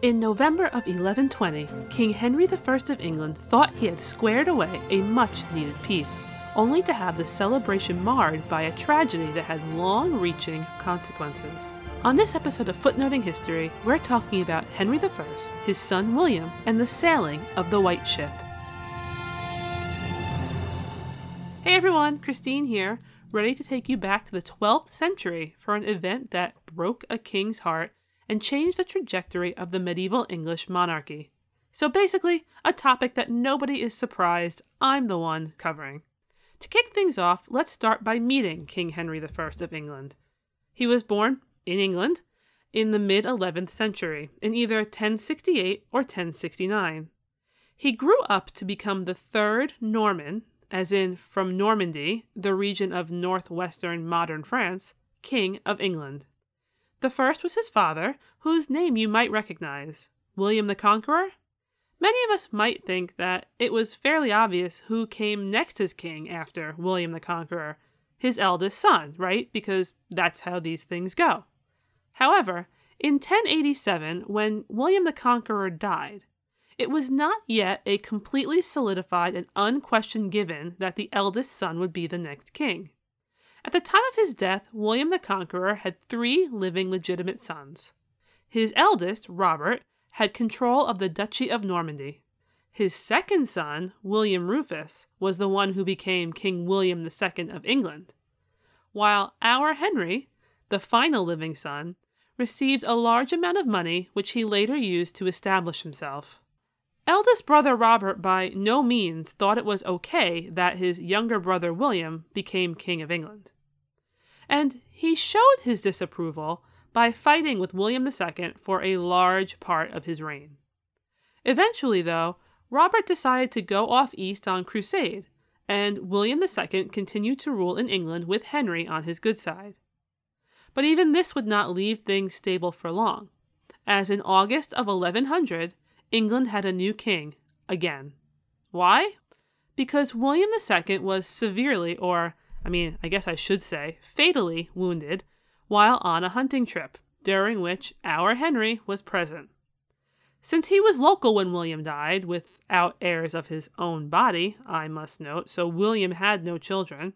In November of 1120, King Henry I of England thought he had squared away a much needed peace, only to have the celebration marred by a tragedy that had long reaching consequences. On this episode of Footnoting History, we're talking about Henry I, his son William, and the sailing of the White Ship. Hey everyone, Christine here, ready to take you back to the 12th century for an event that broke a king's heart and changed the trajectory of the medieval English monarchy. So basically, a topic that nobody is surprised I'm the one covering. To kick things off, let's start by meeting King Henry I of England. He was born in England in the mid 11th century, in either 1068 or 1069. He grew up to become the third Norman, as in from Normandy, the region of northwestern modern France, King of England. The first was his father, whose name you might recognize William the Conqueror. Many of us might think that it was fairly obvious who came next as king after William the Conqueror his eldest son, right? Because that's how these things go. However, in 1087, when William the Conqueror died, it was not yet a completely solidified and unquestioned given that the eldest son would be the next king. At the time of his death, William the Conqueror had three living legitimate sons. His eldest, Robert, had control of the Duchy of Normandy. His second son, William Rufus, was the one who became King William II of England, while our Henry, the final living son, received a large amount of money which he later used to establish himself. Eldest brother Robert by no means thought it was okay that his younger brother William became King of England. And he showed his disapproval by fighting with William II for a large part of his reign. Eventually, though, Robert decided to go off east on crusade, and William II continued to rule in England with Henry on his good side. But even this would not leave things stable for long, as in August of 1100, England had a new king again. Why? Because William II was severely, or I mean, I guess I should say, fatally wounded while on a hunting trip, during which our Henry was present. Since he was local when William died, without heirs of his own body, I must note, so William had no children,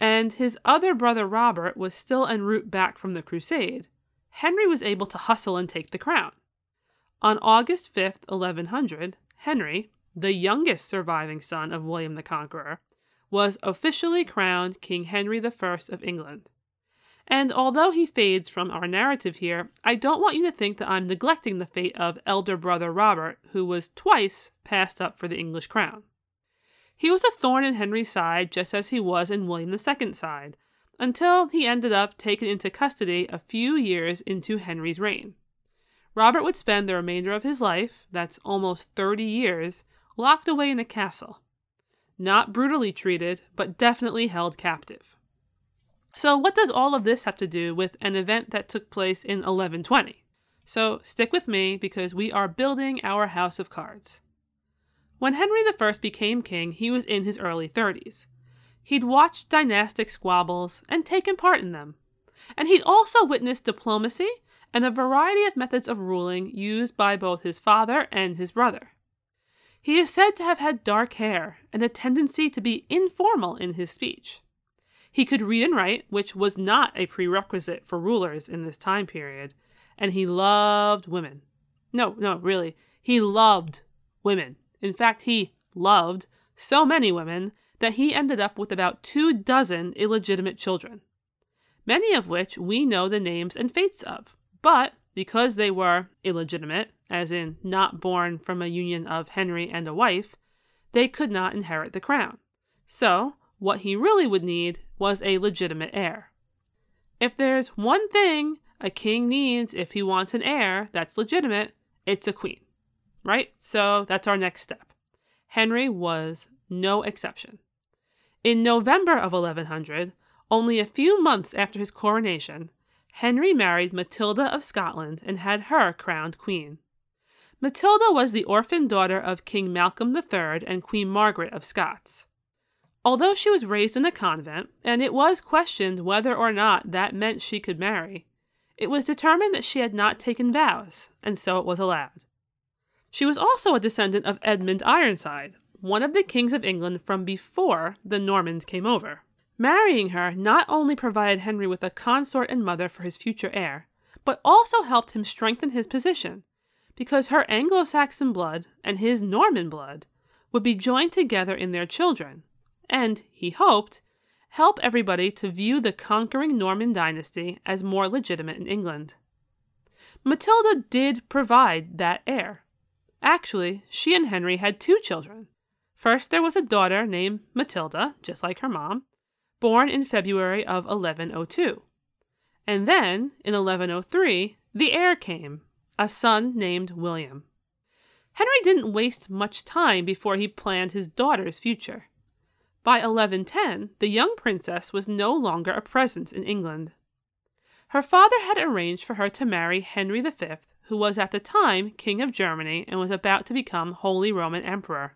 and his other brother Robert was still en route back from the crusade, Henry was able to hustle and take the crown. On August 5th, 1100, Henry, the youngest surviving son of William the Conqueror, was officially crowned King Henry I of England. And although he fades from our narrative here, I don't want you to think that I'm neglecting the fate of elder brother Robert, who was twice passed up for the English crown. He was a thorn in Henry's side just as he was in William II's side, until he ended up taken into custody a few years into Henry's reign. Robert would spend the remainder of his life, that's almost 30 years, locked away in a castle. Not brutally treated, but definitely held captive. So, what does all of this have to do with an event that took place in 1120? So, stick with me because we are building our house of cards. When Henry I became king, he was in his early 30s. He'd watched dynastic squabbles and taken part in them. And he'd also witnessed diplomacy and a variety of methods of ruling used by both his father and his brother. He is said to have had dark hair and a tendency to be informal in his speech. He could read and write, which was not a prerequisite for rulers in this time period, and he loved women. No, no, really, he loved women. In fact, he loved so many women that he ended up with about two dozen illegitimate children, many of which we know the names and fates of. But because they were illegitimate, as in not born from a union of Henry and a wife, they could not inherit the crown. So, what he really would need was a legitimate heir. If there's one thing a king needs if he wants an heir that's legitimate, it's a queen. Right? So that's our next step. Henry was no exception. In November of 1100, only a few months after his coronation, Henry married Matilda of Scotland and had her crowned queen. Matilda was the orphan daughter of King Malcolm III and Queen Margaret of Scots. Although she was raised in a convent, and it was questioned whether or not that meant she could marry, it was determined that she had not taken vows, and so it was allowed. She was also a descendant of Edmund Ironside, one of the kings of England from before the Normans came over. Marrying her not only provided Henry with a consort and mother for his future heir, but also helped him strengthen his position, because her Anglo Saxon blood and his Norman blood would be joined together in their children, and, he hoped, help everybody to view the conquering Norman dynasty as more legitimate in England. Matilda did provide that heir. Actually, she and Henry had two children. First, there was a daughter named Matilda, just like her mom, born in February of 1102. And then, in 1103, the heir came, a son named William. Henry didn't waste much time before he planned his daughter's future. By 1110, the young princess was no longer a presence in England. Her father had arranged for her to marry Henry V, who was at the time King of Germany and was about to become Holy Roman Emperor.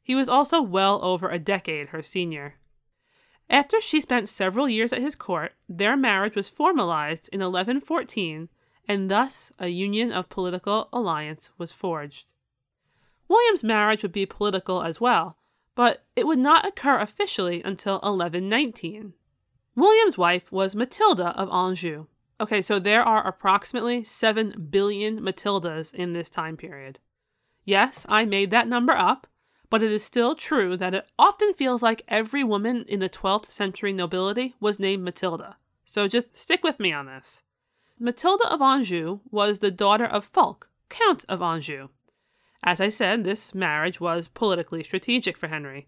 He was also well over a decade her senior. After she spent several years at his court, their marriage was formalized in 1114, and thus a union of political alliance was forged. William's marriage would be political as well, but it would not occur officially until 1119. William's wife was Matilda of Anjou. Okay, so there are approximately 7 billion Matildas in this time period. Yes, I made that number up, but it is still true that it often feels like every woman in the 12th century nobility was named Matilda. So just stick with me on this. Matilda of Anjou was the daughter of Fulk, Count of Anjou, as I said, this marriage was politically strategic for Henry.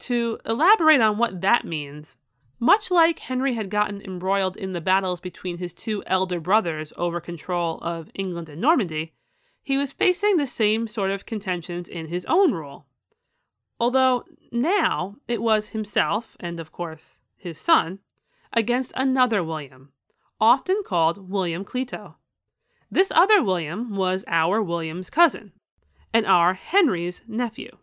To elaborate on what that means, much like Henry had gotten embroiled in the battles between his two elder brothers over control of England and Normandy, he was facing the same sort of contentions in his own rule. Although now it was himself, and of course his son, against another William, often called William Clito. This other William was our William's cousin, and our Henry's nephew,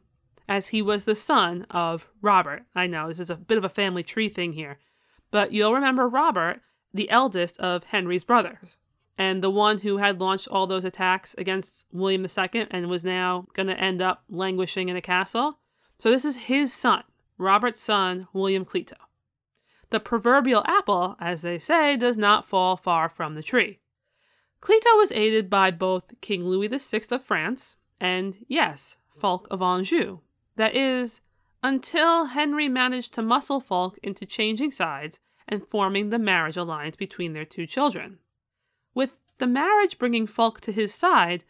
as he was the son of Robert. I know this is a bit of a family tree thing here, but you'll remember Robert, the eldest of Henry's brothers, and the one who had launched all those attacks against William II and was now going to end up languishing in a castle. So this is his son, Robert's son, William Clito. The proverbial apple, as they say, does not fall far from the tree. Clito was aided by both King Louis VI of France and, yes, Fulk of Anjou. That is, until Henry managed to muscle Fulk into changing sides and forming the marriage alliance between their two children. With the marriage bringing Fulk to his side,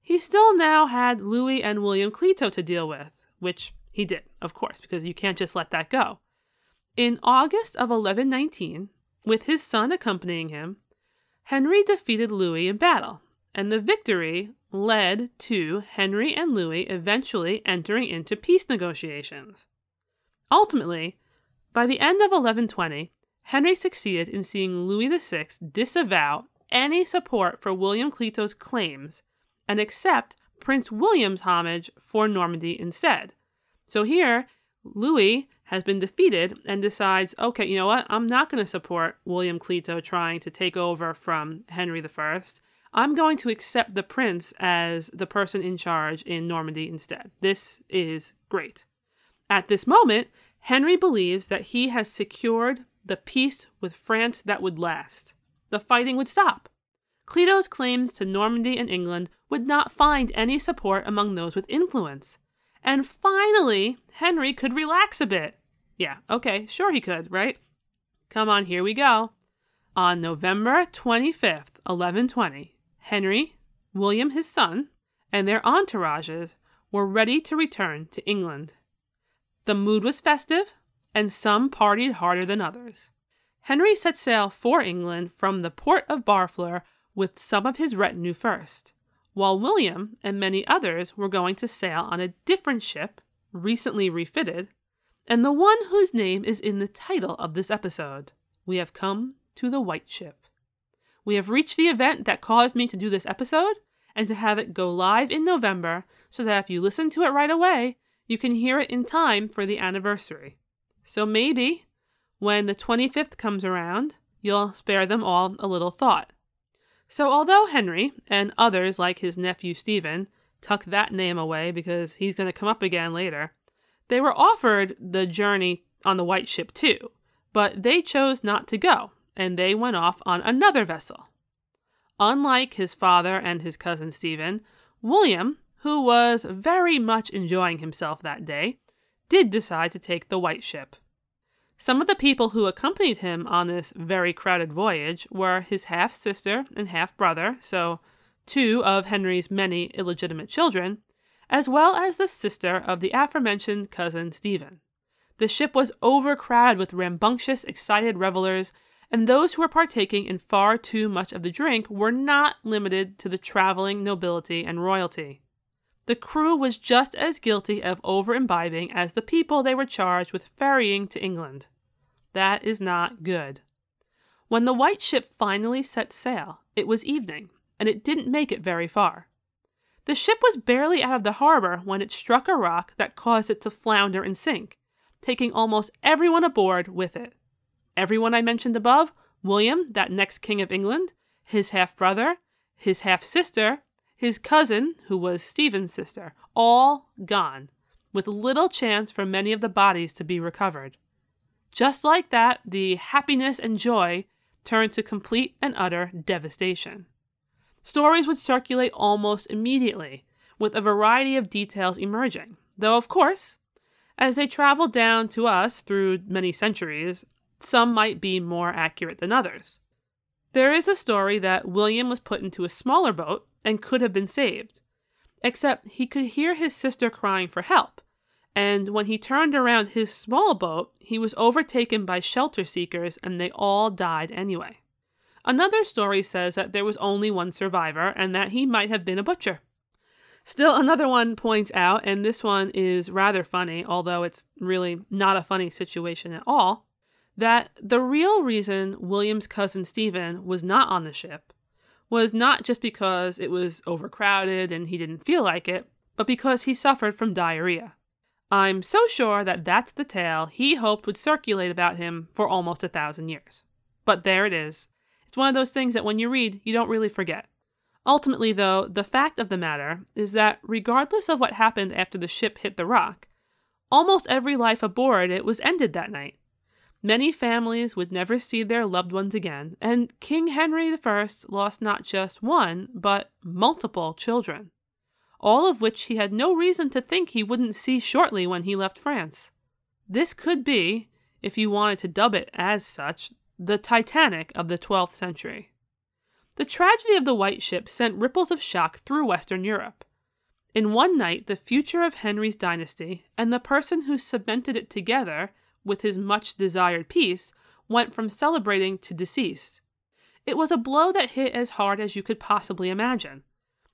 he still now had Louis and William Clito to deal with, which he did, of course, because you can't just let that go. In August of 1119, with his son accompanying him, Henry defeated Louis in battle, and the victory led to Henry and Louis eventually entering into peace negotiations. Ultimately, by the end of 1120, Henry succeeded in seeing Louis VI disavow any support for William Clito's claims and accept Prince William's homage for Normandy instead. So here, Louis has been defeated and decides, okay, you know what? I'm not going to support William Clito trying to take over from Henry I. I'm going to accept the prince as the person in charge in Normandy instead. This is great. At this moment, Henry believes that he has secured the peace with France that would last. The fighting would stop. Clito's claims to Normandy and England would not find any support among those with influence. And finally, Henry could relax a bit. Yeah, okay, sure he could, right? Come on, here we go. On November 25th, 1120, Henry, William his son, and their entourages were ready to return to England. The mood was festive, and some partied harder than others. Henry set sail for England from the port of Barfleur with some of his retinue first, while William and many others were going to sail on a different ship, recently refitted, and the one whose name is in the title of this episode. We have come to the White Ship. We have reached the event that caused me to do this episode and to have it go live in November so that if you listen to it right away, you can hear it in time for the anniversary. So maybe when the 25th comes around, you'll spare them all a little thought. So, although Henry and others like his nephew Stephen tuck that name away because he's going to come up again later, they were offered the journey on the White Ship too, but they chose not to go, and they went off on another vessel. Unlike his father and his cousin Stephen, William, who was very much enjoying himself that day, did decide to take the White Ship. Some of the people who accompanied him on this very crowded voyage were his half sister and half brother, so two of Henry's many illegitimate children, as well as the sister of the aforementioned cousin Stephen. The ship was overcrowded with rambunctious, excited revelers, and those who were partaking in far too much of the drink were not limited to the traveling nobility and royalty. The crew was just as guilty of over imbibing as the people they were charged with ferrying to England. That is not good. When the white ship finally set sail, it was evening, and it didn't make it very far. The ship was barely out of the harbor when it struck a rock that caused it to flounder and sink, taking almost everyone aboard with it. Everyone I mentioned above William, that next king of England, his half brother, his half sister, his cousin, who was Stephen's sister, all gone, with little chance for many of the bodies to be recovered. Just like that, the happiness and joy turned to complete and utter devastation. Stories would circulate almost immediately, with a variety of details emerging, though, of course, as they traveled down to us through many centuries, some might be more accurate than others. There is a story that William was put into a smaller boat and could have been saved. Except he could hear his sister crying for help, and when he turned around his small boat, he was overtaken by shelter seekers and they all died anyway. Another story says that there was only one survivor and that he might have been a butcher. Still, another one points out, and this one is rather funny, although it's really not a funny situation at all, that the real reason William's cousin Stephen was not on the ship was not just because it was overcrowded and he didn't feel like it, but because he suffered from diarrhea. I'm so sure that that's the tale he hoped would circulate about him for almost a thousand years. But there it is. It's one of those things that when you read, you don't really forget. Ultimately, though, the fact of the matter is that regardless of what happened after the ship hit the rock, almost every life aboard it was ended that night. Many families would never see their loved ones again, and King Henry I lost not just one, but multiple children, all of which he had no reason to think he wouldn't see shortly when he left France. This could be, if you wanted to dub it as such, the Titanic of the 12th century. The tragedy of the White Ship sent ripples of shock through Western Europe. In one night, the future of Henry's dynasty and the person who cemented it together with his much desired peace, went from celebrating to deceased. It was a blow that hit as hard as you could possibly imagine,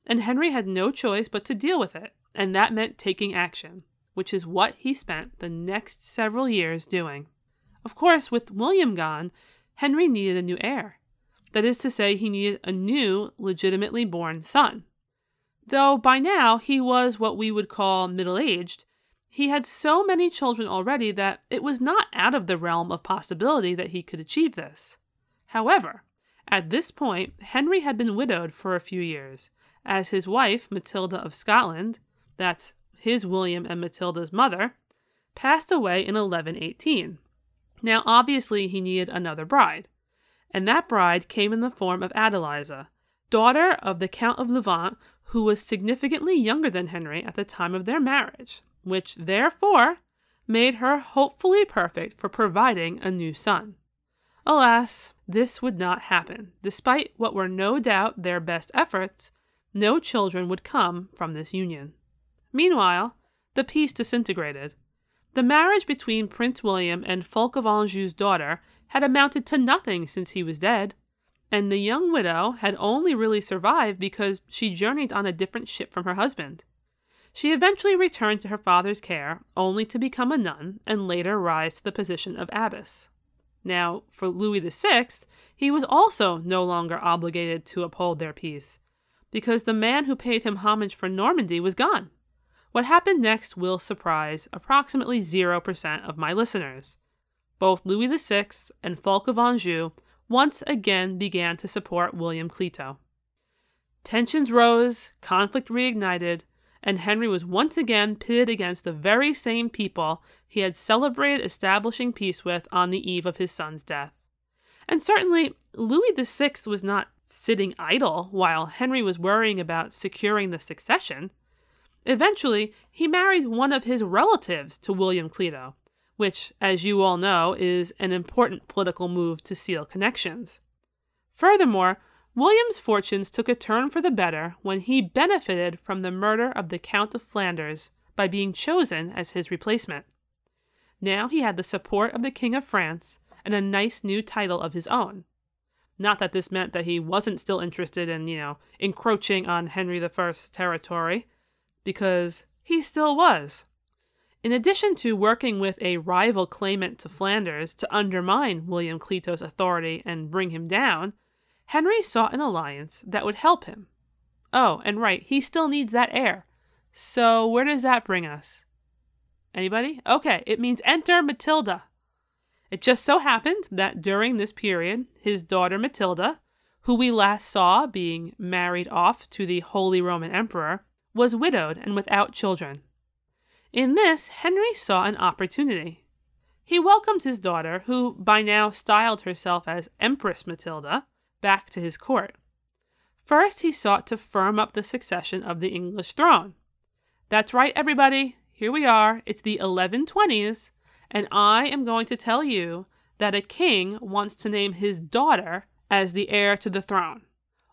and Henry had no choice but to deal with it, and that meant taking action, which is what he spent the next several years doing. Of course, with William gone, Henry needed a new heir. That is to say, he needed a new, legitimately born son. Though by now he was what we would call middle aged, he had so many children already that it was not out of the realm of possibility that he could achieve this. However, at this point, Henry had been widowed for a few years, as his wife, Matilda of Scotland, that's his William and Matilda's mother, passed away in 1118. Now, obviously, he needed another bride, and that bride came in the form of Adeliza, daughter of the Count of Louvain, who was significantly younger than Henry at the time of their marriage which therefore made her hopefully perfect for providing a new son. Alas, this would not happen. Despite what were no doubt their best efforts, no children would come from this union. Meanwhile, the peace disintegrated. The marriage between Prince William and Fulk of Anjou's daughter had amounted to nothing since he was dead, and the young widow had only really survived because she journeyed on a different ship from her husband. She eventually returned to her father's care, only to become a nun and later rise to the position of abbess. Now, for Louis VI, he was also no longer obligated to uphold their peace, because the man who paid him homage for Normandy was gone. What happened next will surprise approximately 0% of my listeners. Both Louis VI and Fulk of Anjou once again began to support William Clito. Tensions rose, conflict reignited, and Henry was once again pitted against the very same people he had celebrated establishing peace with on the eve of his son's death. And certainly, Louis VI was not sitting idle while Henry was worrying about securing the succession. Eventually, he married one of his relatives to William Clito, which, as you all know, is an important political move to seal connections. Furthermore, William's fortunes took a turn for the better when he benefited from the murder of the Count of Flanders by being chosen as his replacement. Now he had the support of the King of France and a nice new title of his own. Not that this meant that he wasn't still interested in, you know, encroaching on Henry I's territory, because he still was. In addition to working with a rival claimant to Flanders to undermine William Clito's authority and bring him down, Henry sought an alliance that would help him. Oh, and right, he still needs that heir. So where does that bring us? Anybody? Okay, it means enter Matilda. It just so happened that during this period, his daughter Matilda, who we last saw being married off to the Holy Roman Emperor, was widowed and without children. In this, Henry saw an opportunity. He welcomed his daughter, who by now styled herself as Empress Matilda, back to his court. First, he sought to firm up the succession of the English throne. That's right, everybody. Here we are. It's the 1120s, and I am going to tell you that a king wants to name his daughter as the heir to the throne.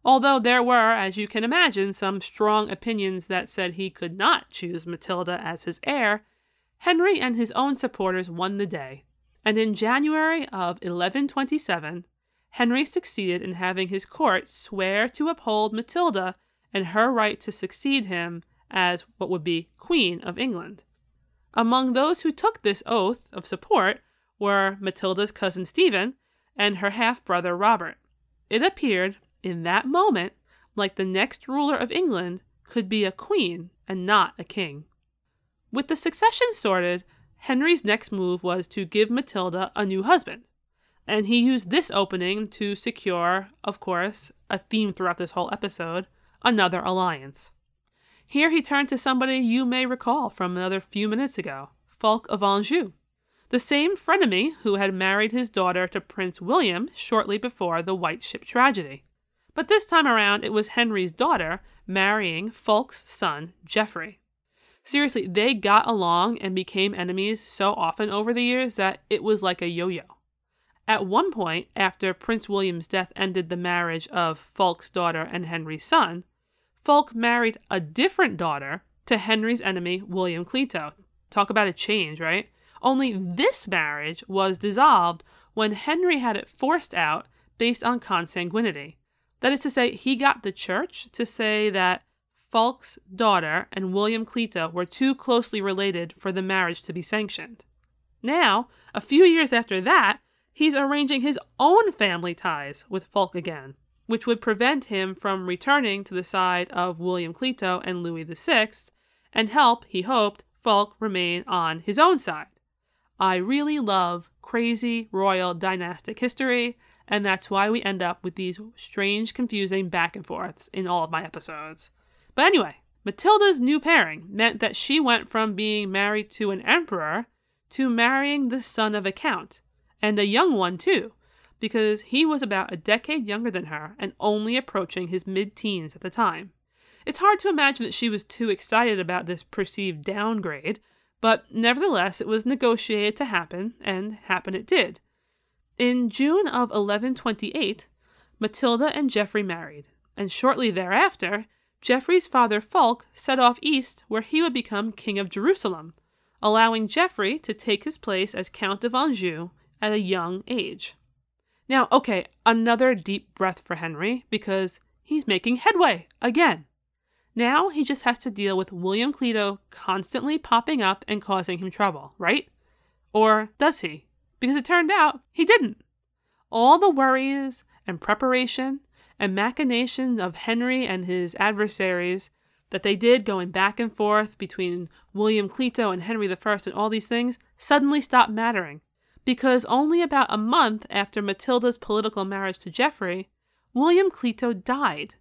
Although there were, as you can imagine, some strong opinions that said he could not choose Matilda as his heir, Henry and his own supporters won the day. And in January of 1127, Henry succeeded in having his court swear to uphold Matilda and her right to succeed him as what would be Queen of England. Among those who took this oath of support were Matilda's cousin Stephen and her half brother Robert. It appeared, in that moment, like the next ruler of England could be a queen and not a king. With the succession sorted, Henry's next move was to give Matilda a new husband. And he used this opening to secure, of course, a theme throughout this whole episode another alliance. Here he turned to somebody you may recall from another few minutes ago Fulk of Anjou, the same frenemy who had married his daughter to Prince William shortly before the White Ship tragedy. But this time around, it was Henry's daughter marrying Fulk's son, Geoffrey. Seriously, they got along and became enemies so often over the years that it was like a yo yo. At one point, after Prince William's death ended the marriage of Fulk's daughter and Henry's son, Fulk married a different daughter to Henry's enemy, William Clito. Talk about a change, right? Only this marriage was dissolved when Henry had it forced out based on consanguinity. That is to say, he got the church to say that Fulk's daughter and William Clito were too closely related for the marriage to be sanctioned. Now, a few years after that, he's arranging his own family ties with Fulk again, which would prevent him from returning to the side of William Clito and Louis VI and help, he hoped, Fulk remain on his own side. I really love crazy royal dynastic history, and that's why we end up with these strange, confusing back and forths in all of my episodes. But anyway, Matilda's new pairing meant that she went from being married to an emperor to marrying the son of a count, and a young one too, because he was about a decade younger than her and only approaching his mid teens at the time. It's hard to imagine that she was too excited about this perceived downgrade, but nevertheless it was negotiated to happen, and happen it did. In June of 1128, Matilda and Geoffrey married, and shortly thereafter, Geoffrey's father Fulk set off east where he would become King of Jerusalem, allowing Geoffrey to take his place as Count of Anjou at a young age. Now, okay, another deep breath for Henry because he's making headway again. Now he just has to deal with William Clito constantly popping up and causing him trouble, right? Or does he? Because it turned out he didn't. All the worries and preparation and machinations of Henry and his adversaries that they did going back and forth between William Clito and Henry I and all these things suddenly stopped mattering because only about a month after Matilda's political marriage to Geoffrey, William Clito died.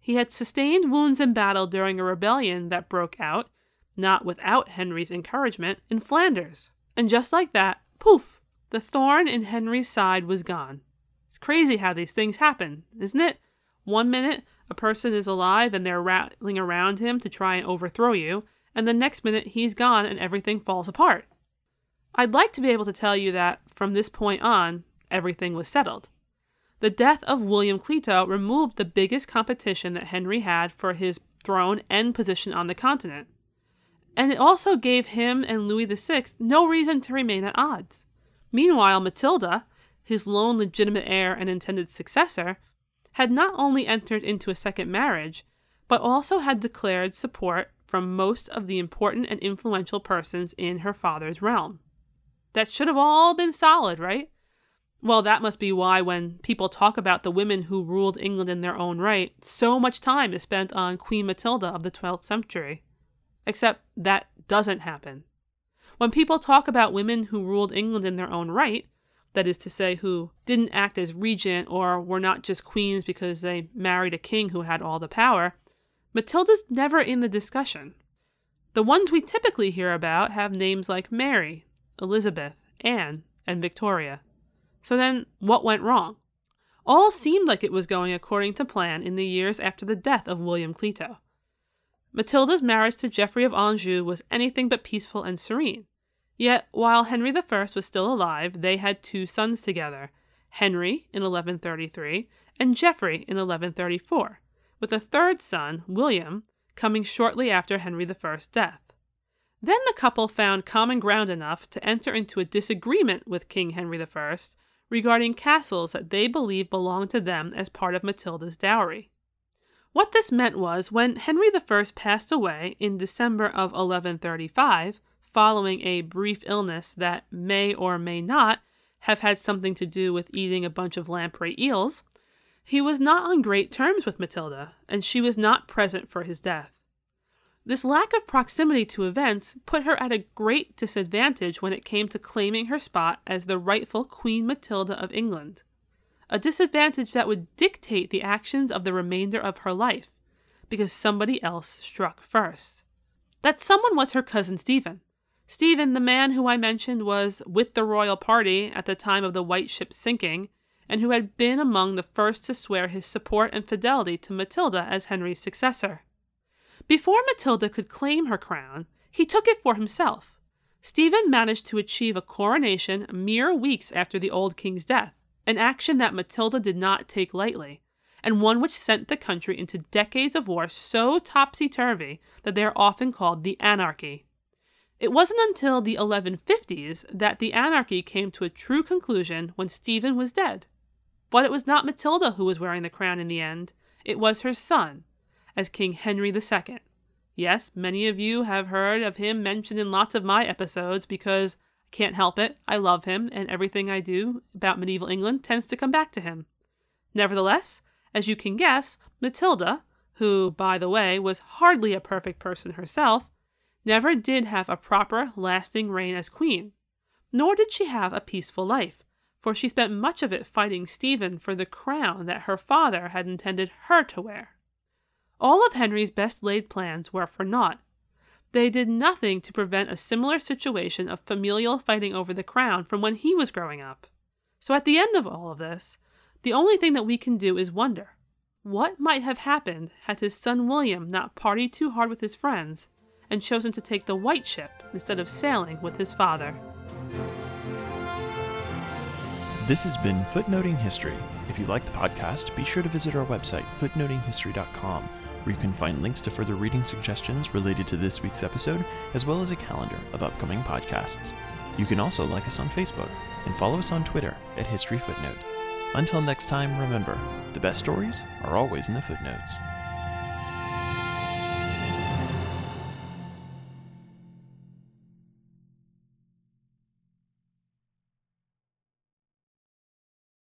He had sustained wounds in battle during a rebellion that broke out, not without Henry's encouragement, in Flanders. And just like that, poof, the thorn in Henry's side was gone. It's crazy how these things happen, isn't it? One minute, a person is alive and they're rattling around him to try and overthrow you, and the next minute, he's gone and everything falls apart. I'd like to be able to tell you that from this point on, everything was settled. The death of William Clito removed the biggest competition that Henry had for his throne and position on the continent. And it also gave him and Louis VI no reason to remain at odds. Meanwhile, Matilda, his lone legitimate heir and intended successor, had not only entered into a second marriage, but also had declared support from most of the important and influential persons in her father's realm. That should have all been solid, right? Well, that must be why, when people talk about the women who ruled England in their own right, so much time is spent on Queen Matilda of the 12th century. Except that doesn't happen. When people talk about women who ruled England in their own right, that is to say, who didn't act as regent or were not just queens because they married a king who had all the power, Matilda's never in the discussion. The ones we typically hear about have names like Mary, Elizabeth, Anne, and Victoria. So then, what went wrong? All seemed like it was going according to plan in the years after the death of William Clito. Matilda's marriage to Geoffrey of Anjou was anything but peaceful and serene. Yet, while Henry I was still alive, they had two sons together Henry in 1133 and Geoffrey in 1134, with a third son, William, coming shortly after Henry I's death. Then the couple found common ground enough to enter into a disagreement with King Henry I regarding castles that they believed belonged to them as part of Matilda's dowry. What this meant was when Henry I passed away in December of 1135, following a brief illness that may or may not have had something to do with eating a bunch of lamprey eels, he was not on great terms with Matilda, and she was not present for his death. This lack of proximity to events put her at a great disadvantage when it came to claiming her spot as the rightful Queen Matilda of England a disadvantage that would dictate the actions of the remainder of her life, because somebody else struck first. That someone was her cousin Stephen. Stephen, the man who I mentioned was with the royal party at the time of the White Ship's sinking, and who had been among the first to swear his support and fidelity to Matilda as Henry's successor. Before Matilda could claim her crown, he took it for himself. Stephen managed to achieve a coronation mere weeks after the old king's death, an action that Matilda did not take lightly, and one which sent the country into decades of war so topsy turvy that they are often called the anarchy. It wasn't until the 1150s that the anarchy came to a true conclusion when Stephen was dead. But it was not Matilda who was wearing the crown in the end, it was her son, as King Henry II. Yes, many of you have heard of him mentioned in lots of my episodes because can't help it. I love him, and everything I do about medieval England tends to come back to him. Nevertheless, as you can guess, Matilda, who, by the way, was hardly a perfect person herself, never did have a proper, lasting reign as queen. Nor did she have a peaceful life, for she spent much of it fighting Stephen for the crown that her father had intended her to wear. All of Henry's best laid plans were for naught, they did nothing to prevent a similar situation of familial fighting over the crown from when he was growing up. So at the end of all of this, the only thing that we can do is wonder what might have happened had his son William not partied too hard with his friends and chosen to take the white ship instead of sailing with his father. This has been Footnoting History. If you like the podcast, be sure to visit our website, footnotinghistory.com where you can find links to further reading suggestions related to this week's episode, as well as a calendar of upcoming podcasts. You can also like us on Facebook and follow us on Twitter at History Footnote. Until next time, remember the best stories are always in the footnotes.